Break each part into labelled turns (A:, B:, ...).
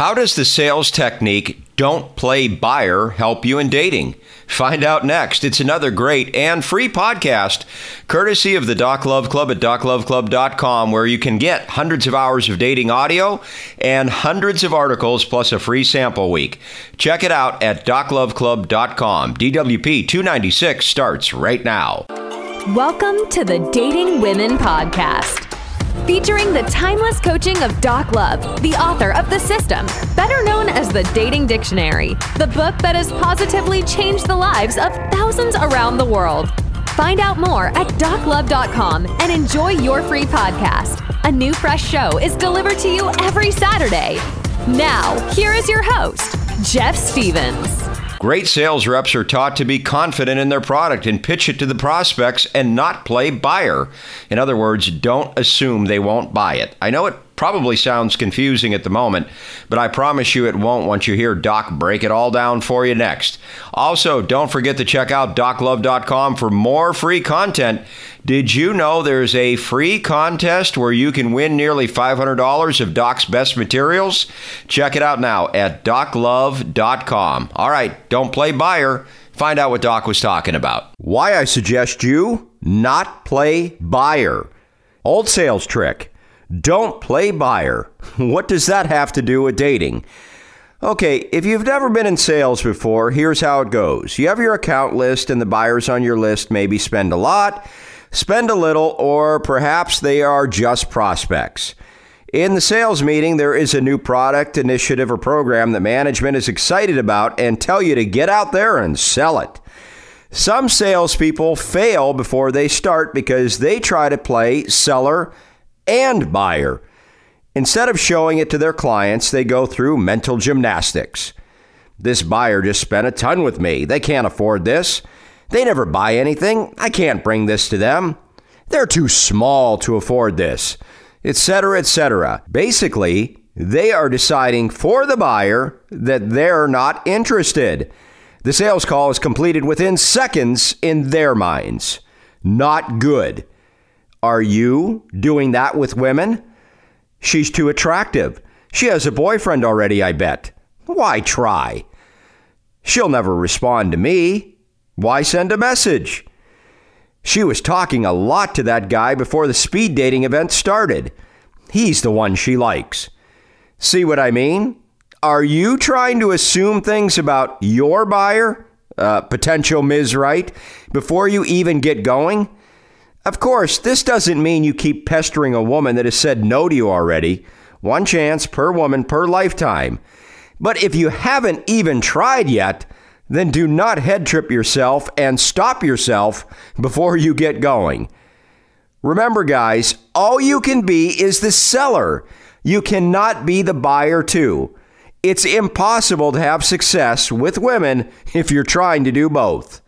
A: How does the sales technique don't play buyer help you in dating? Find out next. It's another great and free podcast, courtesy of the Doc Love Club at docloveclub.com, where you can get hundreds of hours of dating audio and hundreds of articles plus a free sample week. Check it out at docloveclub.com. DWP 296 starts right now.
B: Welcome to the Dating Women Podcast featuring the timeless coaching of Doc Love, the author of The System, better known as the Dating Dictionary, the book that has positively changed the lives of thousands around the world. Find out more at doclove.com and enjoy your free podcast. A new fresh show is delivered to you every Saturday. Now, here is your host, Jeff Stevens.
A: Great sales reps are taught to be confident in their product and pitch it to the prospects and not play buyer. In other words, don't assume they won't buy it. I know it probably sounds confusing at the moment, but I promise you it won't once you hear Doc break it all down for you next. Also, don't forget to check out doclove.com for more free content. Did you know there's a free contest where you can win nearly $500 of Doc's best materials? Check it out now at doclove.com. All right, don't play buyer. Find out what Doc was talking about. Why I suggest you not play buyer. Old sales trick. Don't play buyer. What does that have to do with dating? Okay, if you've never been in sales before, here's how it goes. You have your account list, and the buyers on your list maybe spend a lot, spend a little, or perhaps they are just prospects. In the sales meeting, there is a new product, initiative, or program that management is excited about and tell you to get out there and sell it. Some salespeople fail before they start because they try to play seller and buyer. Instead of showing it to their clients, they go through mental gymnastics. This buyer just spent a ton with me. They can't afford this. They never buy anything. I can't bring this to them. They're too small to afford this, etc., etc. Basically, they are deciding for the buyer that they're not interested. The sales call is completed within seconds in their minds. Not good. Are you doing that with women? She's too attractive. She has a boyfriend already, I bet. Why try? She'll never respond to me. Why send a message? She was talking a lot to that guy before the speed dating event started. He's the one she likes. See what I mean? Are you trying to assume things about your buyer, uh, potential Ms. Right, before you even get going? Of course, this doesn't mean you keep pestering a woman that has said no to you already. One chance per woman per lifetime. But if you haven't even tried yet, then do not head trip yourself and stop yourself before you get going. Remember, guys, all you can be is the seller. You cannot be the buyer, too. It's impossible to have success with women if you're trying to do both.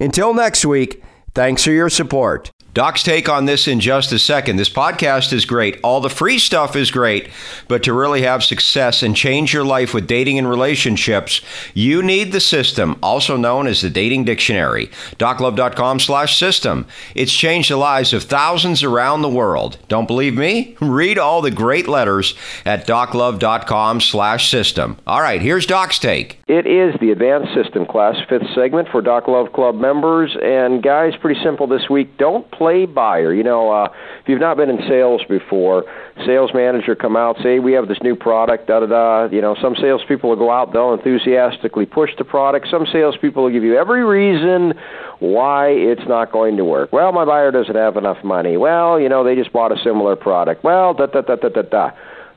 A: Until next week, thanks for your support. Doc's take on this in just a second. This podcast is great. All the free stuff is great. But to really have success and change your life with dating and relationships, you need the system, also known as the Dating Dictionary. DocLove.com slash system. It's changed the lives of thousands around the world. Don't believe me? Read all the great letters at DocLove.com slash system. All right, here's Doc's take.
C: It is the Advanced System class, fifth segment for Doc Love Club members. And guys, pretty simple this week. Don't play buyer. You know, uh, if you've not been in sales before, sales manager come out, say we have this new product, da da da. You know, some salespeople will go out, they'll enthusiastically push the product. Some salespeople will give you every reason why it's not going to work. Well, my buyer doesn't have enough money. Well, you know, they just bought a similar product. Well, da da da da da da.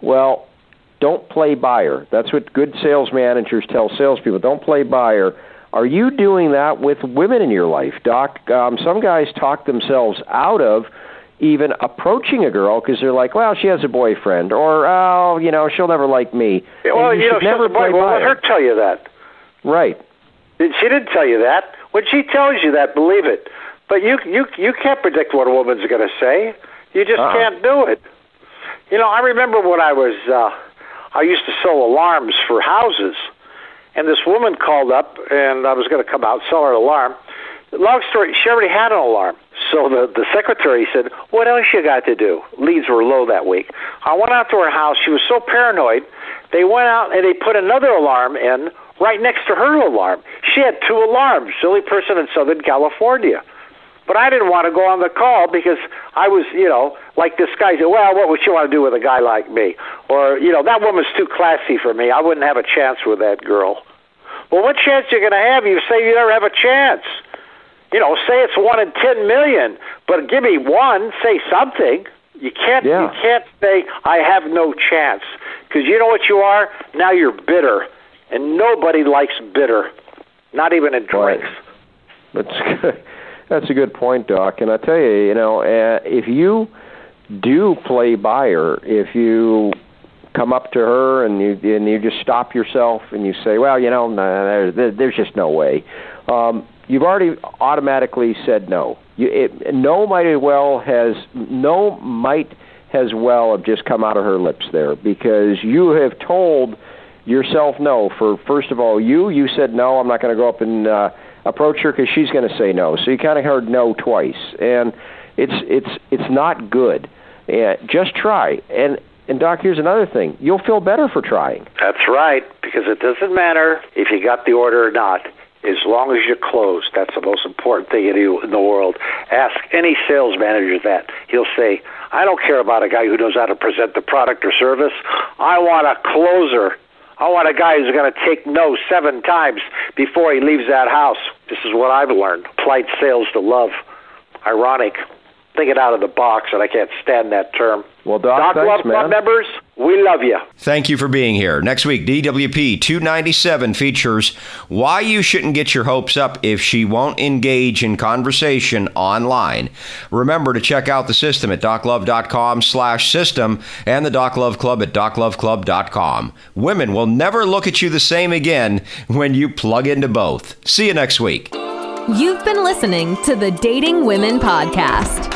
C: Well, don't play buyer. That's what good sales managers tell salespeople. Don't play buyer are you doing that with women in your life, Doc? Um, some guys talk themselves out of even approaching a girl because they're like, well, she has a boyfriend, or oh, you know, she'll never like me.
D: Yeah, well, you, you know, never play well, let her tell you that.
C: Right.
D: She didn't tell you that. When she tells you that, believe it. But you you you can't predict what a woman's going to say. You just uh-huh. can't do it. You know, I remember when I was uh I used to sell alarms for houses and this woman called up, and I was going to come out, sell her an alarm. Long story, she already had an alarm. So the, the secretary said, What else you got to do? Leads were low that week. I went out to her house. She was so paranoid They went out and they put another alarm in right next to her alarm. She had two alarms, silly person in Southern California. But I didn't want to go on the call because I was, you know, like this guy said, well, what would you want to do with a guy like me? Or, you know, that woman's too classy for me. I wouldn't have a chance with that girl. Well, what chance are you going to have? You say you never have a chance. You know, say it's one in ten million, but give me one. Say something. You can't. Yeah. You can't say I have no chance because you know what you are. Now you're bitter, and nobody likes bitter, not even in drinks.
C: Right. That's good. That's a good point, Doc. And I tell you, you know, uh, if you do play buyer, if you come up to her and you and you just stop yourself and you say, well, you know, nah, there, there's just no way. Um, you've already automatically said no. You, it, no might as well has no might as well have just come out of her lips there because you have told yourself no. For first of all, you you said no. I'm not going to go up and uh, approach her because she's going to say no. So you kind of heard no twice, and it's it's it's not good. And just try and and Doc, here's another thing. You'll feel better for trying.
D: That's right, because it doesn't matter if you got the order or not. As long as you're closed, that's the most important thing in the world. Ask any sales manager that. He'll say, I don't care about a guy who knows how to present the product or service. I want a closer. I want a guy who's going to take no seven times before he leaves that house. This is what I've learned. Applied sales to love. Ironic Think it out of the box, and I can't stand that term.
C: Well, Doc,
D: Doc thanks, Love Club members, we love you.
A: Thank you for being here. Next week, DWP 297 features why you shouldn't get your hopes up if she won't engage in conversation online. Remember to check out the system at doclove.com slash system and the Doc Love Club at docloveclub.com. Women will never look at you the same again when you plug into both. See you next week.
B: You've been listening to the Dating Women Podcast.